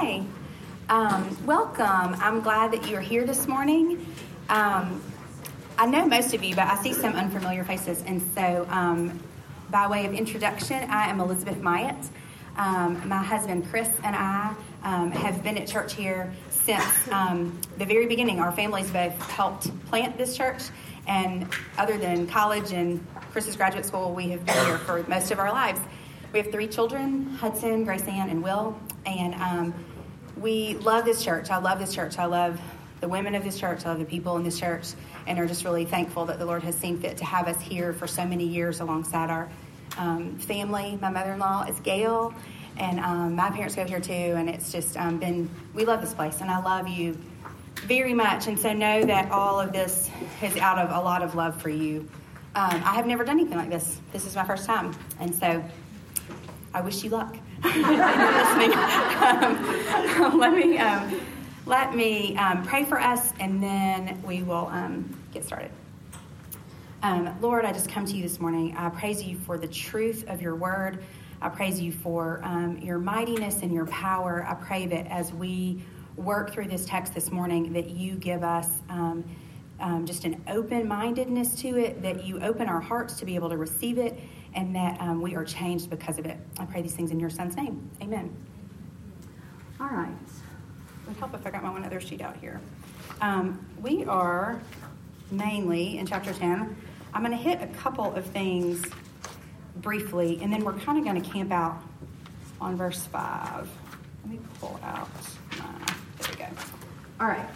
Okay. Um, welcome. I'm glad that you're here this morning. Um, I know most of you, but I see some unfamiliar faces. And so, um, by way of introduction, I am Elizabeth Myatt. Um, my husband Chris and I um, have been at church here since um, the very beginning. Our families both helped plant this church. And other than college and Chris's graduate school, we have been here for most of our lives. We have three children Hudson, Grace Ann, and Will. And we love this church. I love this church. I love the women of this church. I love the people in this church. And are just really thankful that the Lord has seen fit to have us here for so many years alongside our um, family. My mother in law is Gail. And um, my parents go here too. And it's just um, been, we love this place. And I love you very much. And so know that all of this is out of a lot of love for you. Um, I have never done anything like this. This is my first time. And so I wish you luck. Listening. Um, let me um, let me um, pray for us, and then we will um, get started. Um, Lord, I just come to you this morning. I praise you for the truth of your word. I praise you for um, your mightiness and your power. I pray that as we work through this text this morning, that you give us um, just an open mindedness to it, that you open our hearts to be able to receive it, and that um, we are changed because of it. I pray these things in your son's name. Amen. All right. Would help if I got my one other sheet out here. Um, we are mainly in chapter 10. I'm going to hit a couple of things briefly, and then we're kind of going to camp out on verse 5. Let me pull out my, there we go. All right.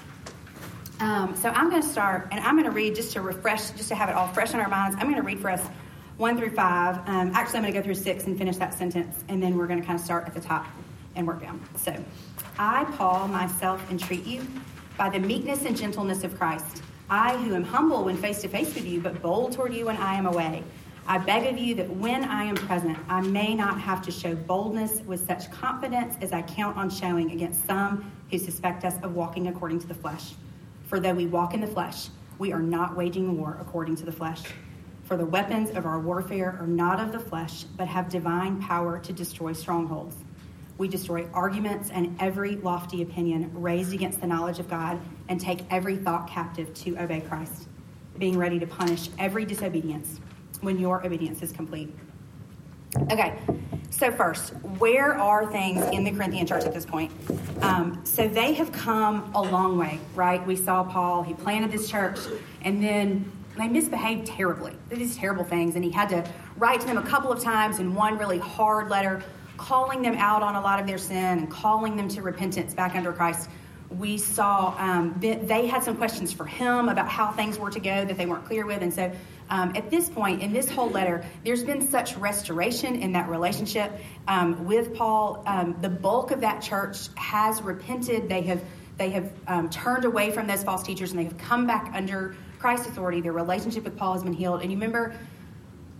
Um, so I'm going to start, and I'm going to read just to refresh, just to have it all fresh in our minds. I'm going to read for us 1 through 5. Um, actually, I'm going to go through 6 and finish that sentence, and then we're going to kind of start at the top and work down. So, I, Paul, myself entreat you by the meekness and gentleness of Christ. I, who am humble when face to face with you, but bold toward you when I am away. I beg of you that when I am present, I may not have to show boldness with such confidence as I count on showing against some who suspect us of walking according to the flesh. For though we walk in the flesh, we are not waging war according to the flesh. For the weapons of our warfare are not of the flesh, but have divine power to destroy strongholds. We destroy arguments and every lofty opinion raised against the knowledge of God and take every thought captive to obey Christ, being ready to punish every disobedience when your obedience is complete. Okay, so first, where are things in the Corinthian church at this point? Um, so they have come a long way, right? We saw Paul, he planted this church, and then they misbehaved terribly. They did these terrible things, and he had to write to them a couple of times in one really hard letter, calling them out on a lot of their sin and calling them to repentance back under Christ. We saw um, they had some questions for him about how things were to go that they weren't clear with, and so um, at this point in this whole letter, there's been such restoration in that relationship um, with Paul. Um, the bulk of that church has repented. They have they have um, turned away from those false teachers and they have come back under Christ's authority, their relationship with Paul has been healed. And you remember,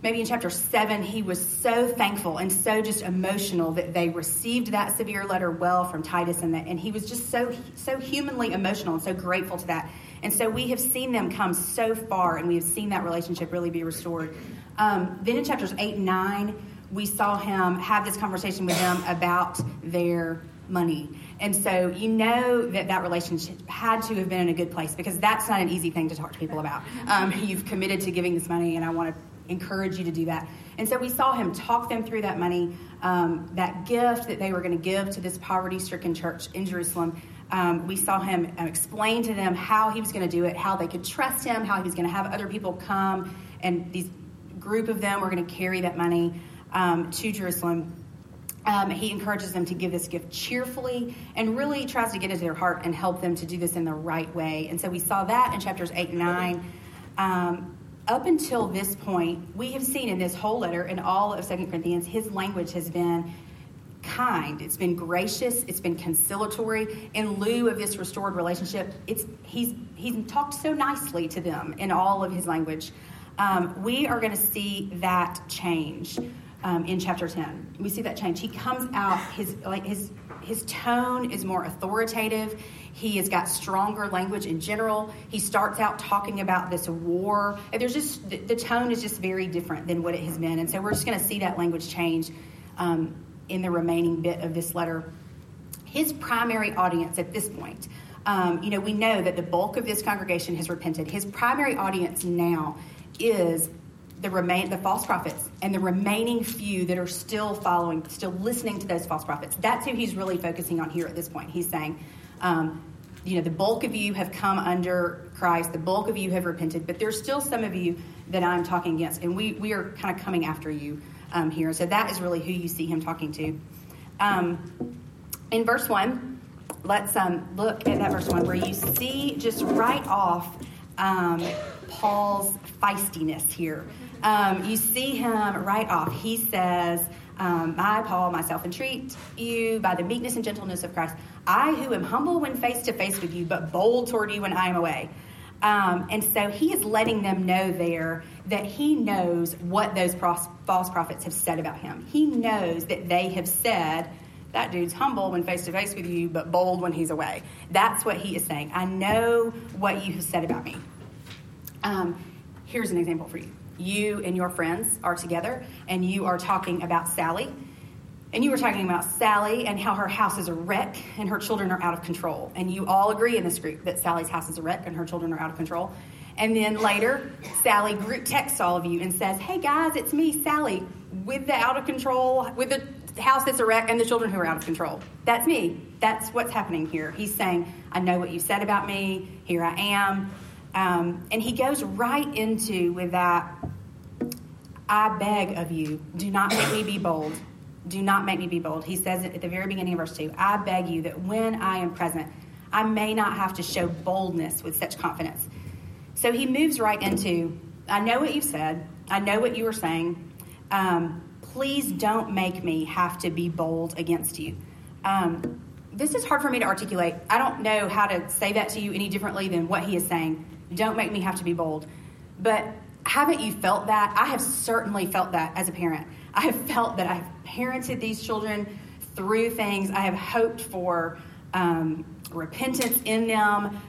maybe in chapter 7, he was so thankful and so just emotional that they received that severe letter well from Titus, and, that, and he was just so, so humanly emotional and so grateful to that. And so we have seen them come so far, and we have seen that relationship really be restored. Um, then in chapters 8 and 9, we saw him have this conversation with them about their money. And so you know that that relationship had to have been in a good place because that's not an easy thing to talk to people about. Um, you've committed to giving this money, and I want to encourage you to do that. And so we saw him talk them through that money, um, that gift that they were going to give to this poverty stricken church in Jerusalem. Um, we saw him uh, explain to them how he was going to do it, how they could trust him, how he was going to have other people come, and these group of them were going to carry that money um, to Jerusalem. Um, he encourages them to give this gift cheerfully and really tries to get into their heart and help them to do this in the right way. And so we saw that in chapters 8 and 9. Um, up until this point, we have seen in this whole letter, in all of Second Corinthians, his language has been kind. It's been gracious. It's been conciliatory. In lieu of this restored relationship, it's he's he's talked so nicely to them in all of his language. Um, we are going to see that change um, in chapter 10. We see that change. He comes out, his like his his tone is more authoritative. He has got stronger language in general. He starts out talking about this war. There's just the, the, tone is just very different than what it has been, and so we're just going to see that language change um, in the remaining bit of this letter. his primary audience at this point, um, you know, we know that the bulk of this congregation has repented. His primary audience now is the remain the false prophets and the remaining few that are still following, still listening to those false prophets. That's who he's really focusing on here at this point. He's saying, um, you know, the bulk of you have come under Christ, the bulk of you have repented, but there's still some of you that I'm talking against, and we we are kind of coming after you um, here. So that is really who you see him talking to. Um, in verse one, let's um, look at that verse one where you see just right off um, Paul's feistiness here. Um, you see him right off. He says, um, I, Paul, myself entreat you by the meekness and gentleness of Christ. I who am humble when face to face with you, but bold toward you when I am away. Um, and so he is letting them know there that he knows what those false prophets have said about him. He knows that they have said, that dude's humble when face to face with you, but bold when he's away. That's what he is saying. I know what you have said about me. Um, here's an example for you. You and your friends are together, and you are talking about Sally. And you were talking about Sally and how her house is a wreck and her children are out of control. And you all agree in this group that Sally's house is a wreck and her children are out of control. And then later, Sally group texts all of you and says, Hey guys, it's me, Sally, with the out of control, with the house that's a wreck and the children who are out of control. That's me. That's what's happening here. He's saying, I know what you said about me. Here I am. Um, and he goes right into with that I beg of you, do not make me be bold. Do not make me be bold. He says it at the very beginning of verse 2 I beg you that when I am present, I may not have to show boldness with such confidence. So he moves right into I know what you've said, I know what you were saying. Um, please don't make me have to be bold against you. Um, this is hard for me to articulate. I don't know how to say that to you any differently than what he is saying. Don't make me have to be bold. But haven't you felt that? I have certainly felt that as a parent. I have felt that I've parented these children through things. I have hoped for um, repentance in them,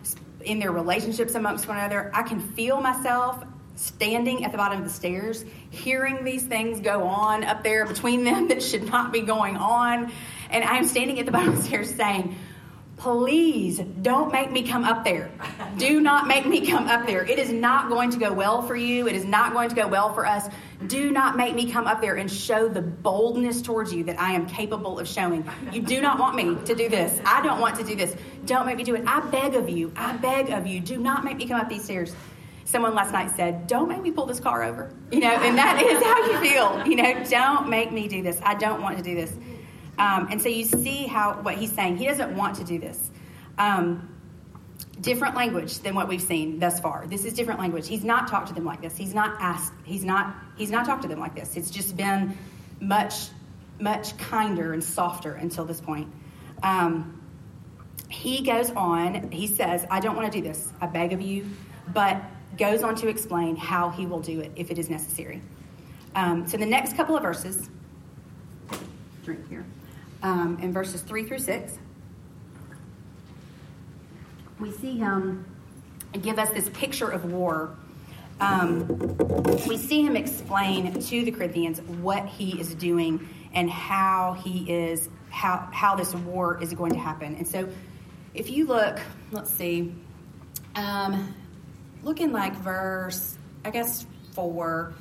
in their relationships amongst one another. I can feel myself standing at the bottom of the stairs, hearing these things go on up there between them that should not be going on. And I'm standing at the bottom of the stairs saying, Please don't make me come up there. Do not make me come up there. It is not going to go well for you. It is not going to go well for us. Do not make me come up there and show the boldness towards you that I am capable of showing. You do not want me to do this. I don't want to do this. Don't make me do it. I beg of you. I beg of you. Do not make me come up these stairs. Someone last night said, Don't make me pull this car over. You know, and that is how you feel. You know, don't make me do this. I don't want to do this. Um, and so you see how what he's saying. He doesn't want to do this. Um, different language than what we've seen thus far. This is different language. He's not talked to them like this. He's not asked. He's not. He's not talked to them like this. It's just been much, much kinder and softer until this point. Um, he goes on. He says, "I don't want to do this. I beg of you," but goes on to explain how he will do it if it is necessary. Um, so the next couple of verses. Drink here um, in verses 3 through 6, we see him give us this picture of war. Um, we see him explain to the Corinthians what he is doing and how he is how how this war is going to happen. And so, if you look, let's see, um, like verse, I guess four.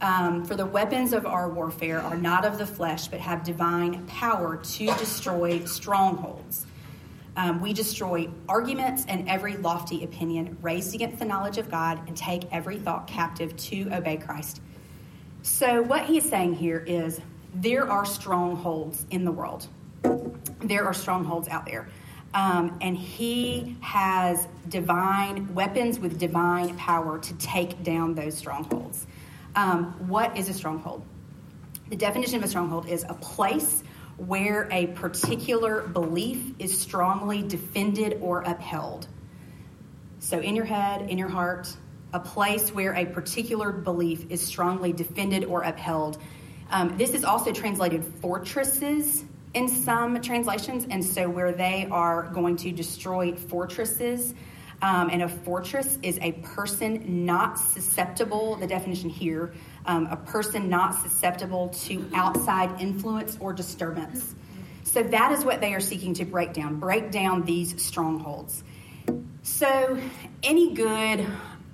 Um, for the weapons of our warfare are not of the flesh, but have divine power to destroy strongholds. Um, we destroy arguments and every lofty opinion raised against the knowledge of God and take every thought captive to obey Christ. So, what he's saying here is there are strongholds in the world, there are strongholds out there. Um, and he has divine weapons with divine power to take down those strongholds. Um, what is a stronghold? The definition of a stronghold is a place where a particular belief is strongly defended or upheld. So, in your head, in your heart, a place where a particular belief is strongly defended or upheld. Um, this is also translated fortresses in some translations, and so where they are going to destroy fortresses. Um, and a fortress is a person not susceptible, the definition here, um, a person not susceptible to outside influence or disturbance. so that is what they are seeking to break down break down these strongholds. So, any good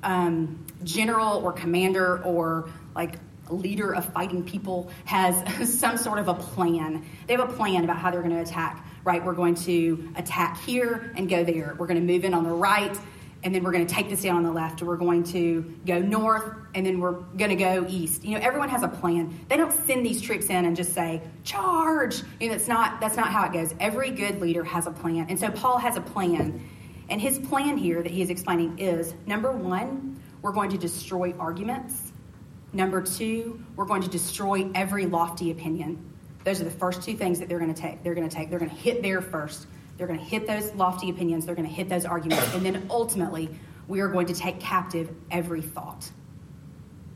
um, general or commander or like leader of fighting people has some sort of a plan. They have a plan about how they're going to attack, right? We're going to attack here and go there. We're going to move in on the right and then we're going to take this down on the left, we're going to go north, and then we're going to go east. You know, everyone has a plan. They don't send these troops in and just say charge. You know, that's not that's not how it goes. Every good leader has a plan, and so Paul has a plan, and his plan here that he is explaining is number one, we're going to destroy arguments. Number two, we're going to destroy every lofty opinion. Those are the first two things that they're going to take. They're going to take. They're going to hit there first. They're going to hit those lofty opinions, they're going to hit those arguments, and then ultimately, we are going to take captive every thought.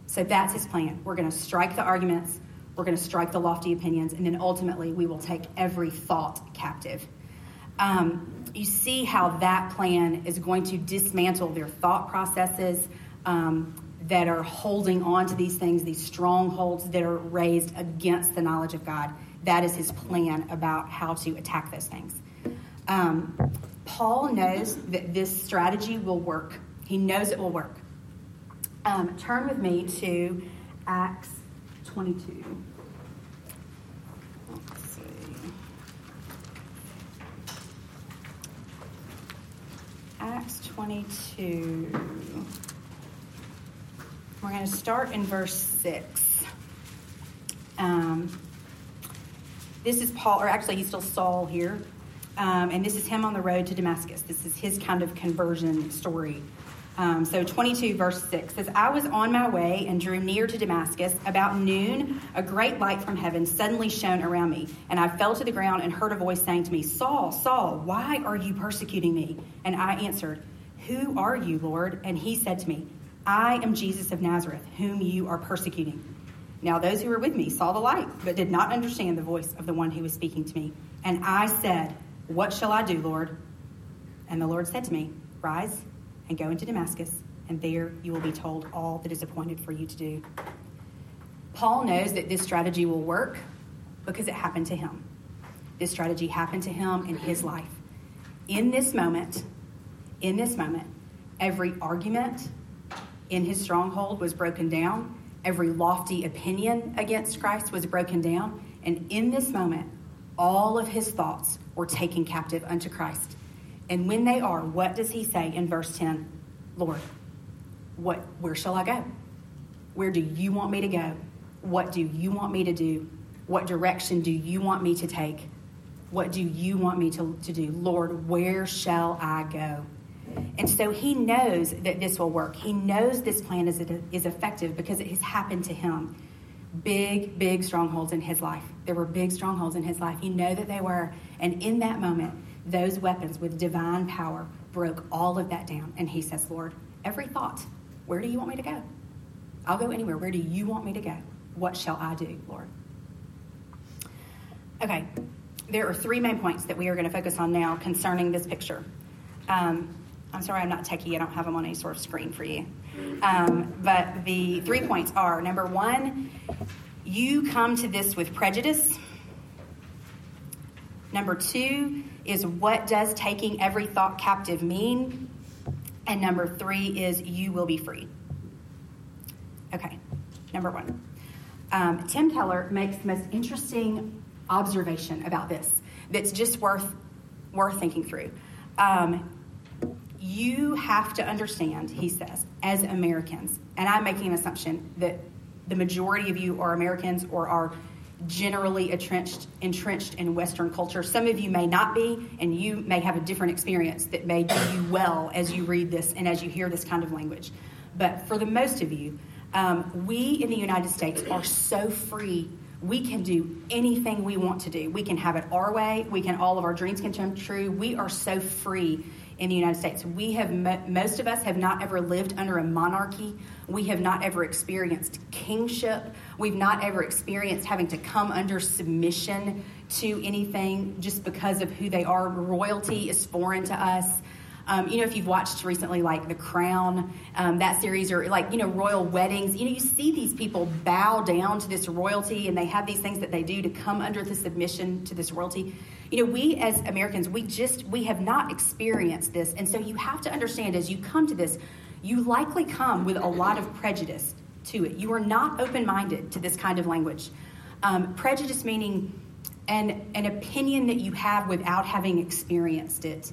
So that's his plan. We're going to strike the arguments, we're going to strike the lofty opinions, and then ultimately, we will take every thought captive. Um, you see how that plan is going to dismantle their thought processes um, that are holding on to these things, these strongholds that are raised against the knowledge of God. That is his plan about how to attack those things. Um, Paul knows that this strategy will work. He knows it will work. Um, turn with me to Acts 22. Let's see. Acts 22. We're going to start in verse 6. Um, this is Paul, or actually, he's still Saul here. Um, and this is him on the road to Damascus. This is his kind of conversion story. Um, so 22 verse 6 says, I was on my way and drew near to Damascus. About noon, a great light from heaven suddenly shone around me, and I fell to the ground and heard a voice saying to me, Saul, Saul, why are you persecuting me? And I answered, Who are you, Lord? And he said to me, I am Jesus of Nazareth, whom you are persecuting. Now those who were with me saw the light, but did not understand the voice of the one who was speaking to me. And I said, what shall I do, Lord? And the Lord said to me, Rise and go into Damascus, and there you will be told all that is appointed for you to do. Paul knows that this strategy will work because it happened to him. This strategy happened to him in his life. In this moment, in this moment, every argument in his stronghold was broken down. Every lofty opinion against Christ was broken down. And in this moment, all of his thoughts were taken captive unto Christ. And when they are, what does he say in verse 10? Lord, what where shall I go? Where do you want me to go? What do you want me to do? What direction do you want me to take? What do you want me to, to do? Lord, where shall I go? And so he knows that this will work. He knows this plan is, is effective because it has happened to him big, big strongholds in his life. There were big strongholds in his life. You know that they were. And in that moment, those weapons with divine power broke all of that down. And he says, Lord, every thought, where do you want me to go? I'll go anywhere. Where do you want me to go? What shall I do, Lord? Okay, there are three main points that we are going to focus on now concerning this picture. Um, I'm sorry I'm not techie, I don't have them on any sort of screen for you. Um, but the three points are number one, you come to this with prejudice. Number two is what does taking every thought captive mean? And number three is you will be free. Okay, number one. Um, Tim Keller makes the most interesting observation about this that's just worth worth thinking through. Um, you have to understand, he says, as Americans, and I'm making an assumption that the majority of you are Americans or are generally entrenched, entrenched in Western culture. Some of you may not be, and you may have a different experience that may do you well as you read this and as you hear this kind of language. But for the most of you, um, we in the United States are so free. We can do anything we want to do. We can have it our way. We can all of our dreams can come true. We are so free in the United States. We have most of us have not ever lived under a monarchy. We have not ever experienced kingship. We've not ever experienced having to come under submission to anything just because of who they are. Royalty is foreign to us. Um, you know, if you've watched recently, like The Crown, um, that series, or like, you know, royal weddings, you know, you see these people bow down to this royalty and they have these things that they do to come under the submission to this royalty. You know, we as Americans, we just, we have not experienced this. And so you have to understand as you come to this, you likely come with a lot of prejudice to it. You are not open minded to this kind of language. Um, prejudice meaning an, an opinion that you have without having experienced it.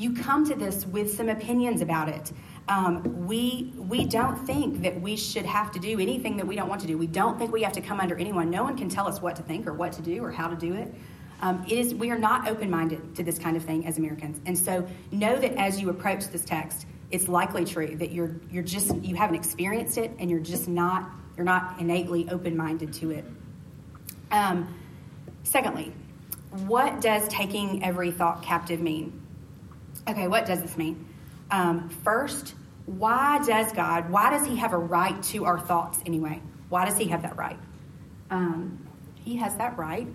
You come to this with some opinions about it. Um, we, we don't think that we should have to do anything that we don't want to do. We don't think we have to come under anyone. No one can tell us what to think or what to do or how to do it. Um, it is, we are not open minded to this kind of thing as Americans. And so know that as you approach this text, it's likely true that you're, you're just, you haven't experienced it and you're just not, you're not innately open minded to it. Um, secondly, what does taking every thought captive mean? Okay, what does this mean? Um, first, why does God, why does He have a right to our thoughts anyway? Why does He have that right? Um, he has that right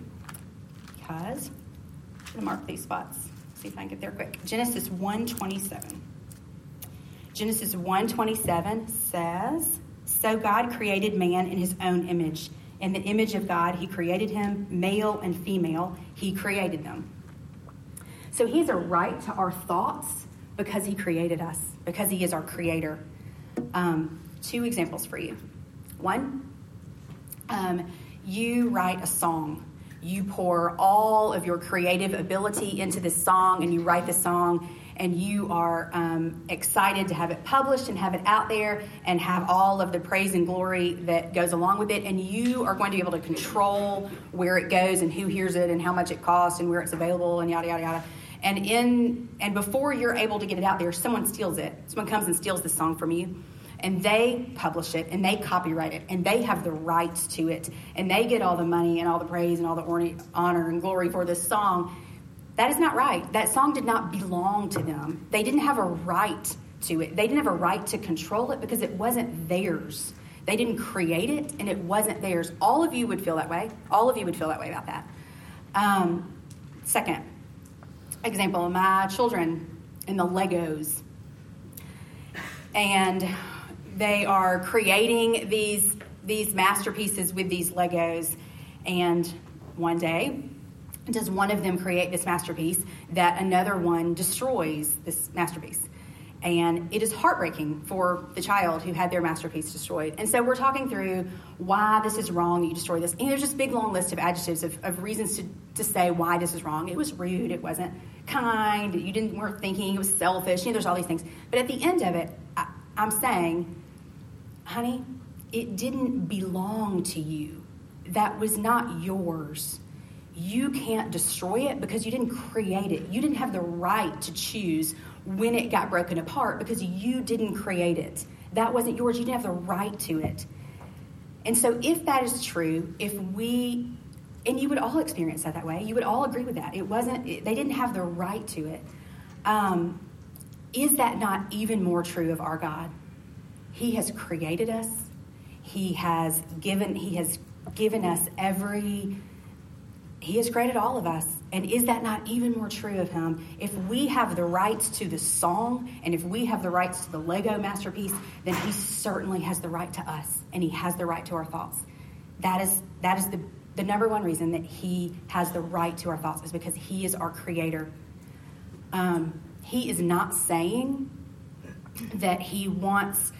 because, I'm going to mark these spots, see if I can get there quick. Genesis 127. Genesis 127 says, So God created man in his own image. In the image of God, he created him, male and female, he created them. So he has a right to our thoughts because he created us, because he is our creator. Um, two examples for you. One, um, you write a song. You pour all of your creative ability into this song and you write the song and you are um, excited to have it published and have it out there and have all of the praise and glory that goes along with it. And you are going to be able to control where it goes and who hears it and how much it costs and where it's available and yada yada yada. And in and before you're able to get it out there, someone steals it. Someone comes and steals the song from you and they publish it and they copyright it and they have the rights to it and they get all the money and all the praise and all the honor and glory for this song that is not right. That song did not belong to them. They didn't have a right to it. They didn't have a right to control it because it wasn't theirs. They didn't create it and it wasn't theirs. All of you would feel that way. All of you would feel that way about that. Um, second example my children in the Legos. And they are creating these, these masterpieces with these Legos. And one day, does one of them create this masterpiece that another one destroys this masterpiece. And it is heartbreaking for the child who had their masterpiece destroyed. And so we're talking through why this is wrong, you destroy this. And there's just a big long list of adjectives of, of reasons to, to say why this is wrong. It was rude, it wasn't kind, you didn't weren't thinking, it was selfish, you know, there's all these things. But at the end of it, I, I'm saying, honey, it didn't belong to you. That was not yours you can't destroy it because you didn't create it. You didn't have the right to choose when it got broken apart because you didn't create it. That wasn't yours. You didn't have the right to it. And so, if that is true, if we, and you would all experience that that way, you would all agree with that. It wasn't, it, they didn't have the right to it. Um, is that not even more true of our God? He has created us. He has given, he has given us every he has created all of us. And is that not even more true of Him? If we have the rights to the song and if we have the rights to the Lego masterpiece, then He certainly has the right to us and He has the right to our thoughts. That is, that is the, the number one reason that He has the right to our thoughts, is because He is our Creator. Um, he is not saying that He wants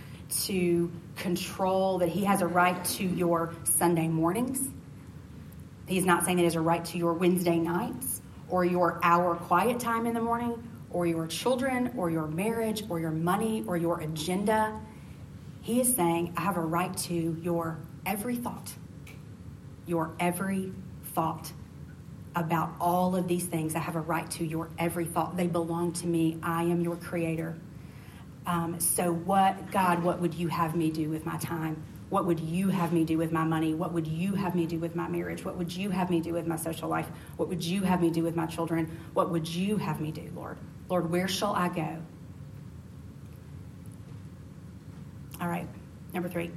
to control, that He has a right to your Sunday mornings He's not saying it is a right to your Wednesday nights or your hour quiet time in the morning or your children or your marriage or your money or your agenda. He is saying, I have a right to your every thought, your every thought about all of these things. I have a right to your every thought. They belong to me. I am your creator. Um, so, what, God, what would you have me do with my time? What would you have me do with my money? What would you have me do with my marriage? What would you have me do with my social life? What would you have me do with my children? What would you have me do, Lord? Lord, where shall I go? All right, number three.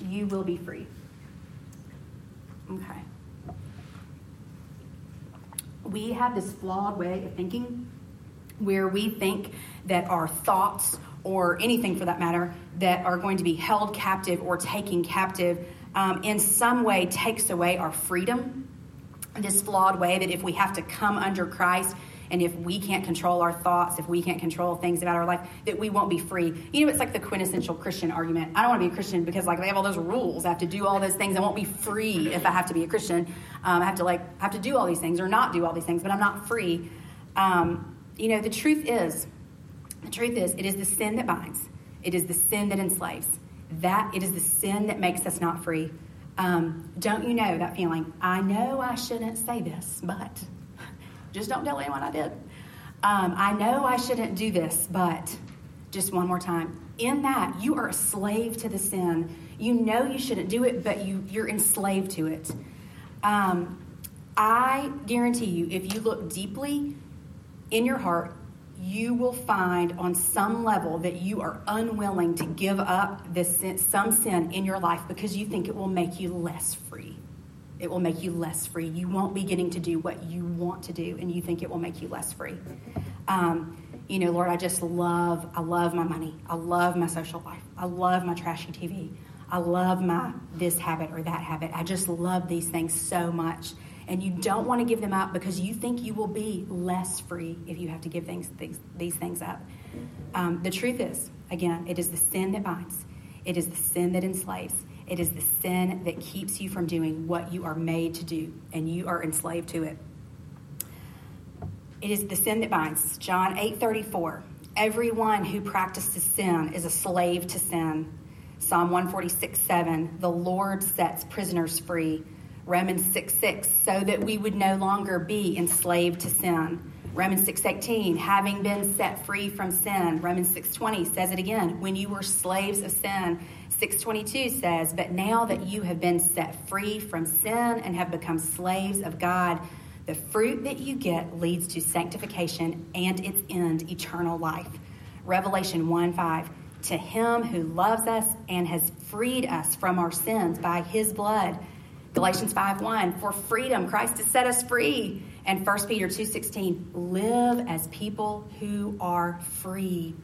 You will be free. Okay. We have this flawed way of thinking where we think that our thoughts or anything for that matter that are going to be held captive or taken captive um, in some way takes away our freedom. This flawed way that if we have to come under Christ and if we can't control our thoughts, if we can't control things about our life, that we won't be free. You know, it's like the quintessential Christian argument. I don't want to be a Christian because like they have all those rules. I have to do all those things. I won't be free if I have to be a Christian. Um, I have to like have to do all these things or not do all these things, but I'm not free. Um, you know, the truth is, the truth is, it is the sin that binds. It is the sin that enslaves. That it is the sin that makes us not free. Um, don't you know that feeling? I know I shouldn't say this, but just don't tell anyone I did. Um, I know I shouldn't do this, but just one more time. In that, you are a slave to the sin. You know you shouldn't do it, but you, you're enslaved to it. Um, I guarantee you, if you look deeply in your heart, you will find on some level that you are unwilling to give up this sin, some sin in your life because you think it will make you less free. It will make you less free. You won't be getting to do what you want to do, and you think it will make you less free. Um, you know, Lord, I just love, I love my money. I love my social life. I love my trashy TV. I love my this habit or that habit. I just love these things so much and you don't want to give them up because you think you will be less free if you have to give things, things these things up. Um, the truth is, again, it is the sin that binds, it is the sin that enslaves, it is the sin that keeps you from doing what you are made to do, and you are enslaved to it. It is the sin that binds. John 8 34. Everyone who practices sin is a slave to sin. Psalm 146 7. The Lord sets prisoners free. Romans 6 6, so that we would no longer be enslaved to sin. Romans 6:18, having been set free from sin. Romans 6:20 says it again, when you were slaves of sin. 622 says, but now that you have been set free from sin and have become slaves of God, the fruit that you get leads to sanctification and its end, eternal life. Revelation 1 5. To him who loves us and has freed us from our sins by his blood Galatians 5 1, for freedom, Christ has set us free. And 1 Peter 2:16, live as people who are free.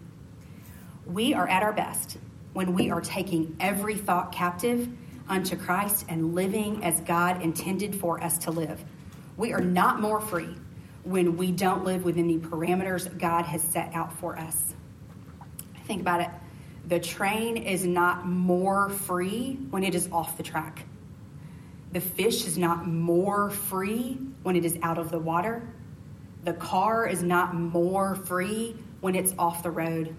We are at our best when we are taking every thought captive unto Christ and living as God intended for us to live. We are not more free when we don't live within the parameters God has set out for us. Think about it. The train is not more free when it is off the track. The fish is not more free when it is out of the water. The car is not more free when it's off the road.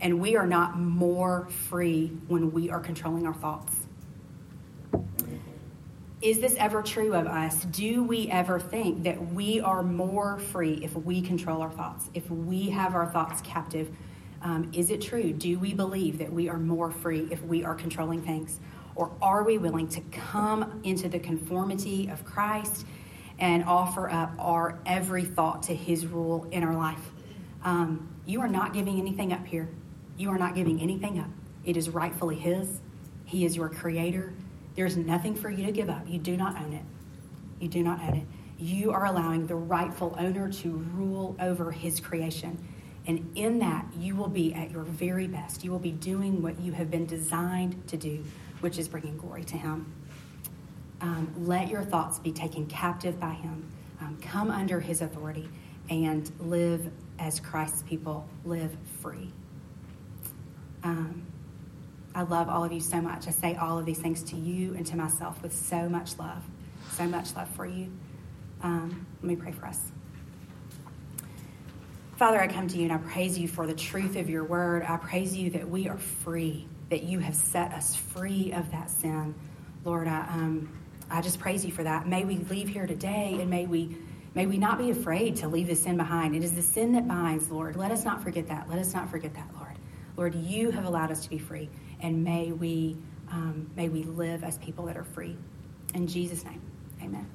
And we are not more free when we are controlling our thoughts. Is this ever true of us? Do we ever think that we are more free if we control our thoughts, if we have our thoughts captive? Um, is it true? Do we believe that we are more free if we are controlling things? Or are we willing to come into the conformity of Christ and offer up our every thought to his rule in our life? Um, you are not giving anything up here. You are not giving anything up. It is rightfully his. He is your creator. There's nothing for you to give up. You do not own it. You do not own it. You are allowing the rightful owner to rule over his creation. And in that, you will be at your very best. You will be doing what you have been designed to do which is bringing glory to Him. Um, let your thoughts be taken captive by Him. Um, come under His authority and live as Christ's people, live free. Um, I love all of you so much. I say all of these things to you and to myself with so much love, so much love for you. Um, let me pray for us. Father, I come to you and I praise you for the truth of your word. I praise you that we are free that you have set us free of that sin. Lord, I, um, I just praise you for that. May we leave here today and may we may we not be afraid to leave the sin behind. It is the sin that binds, Lord. Let us not forget that. Let us not forget that, Lord. Lord, you have allowed us to be free, and may we um, may we live as people that are free. In Jesus' name, Amen.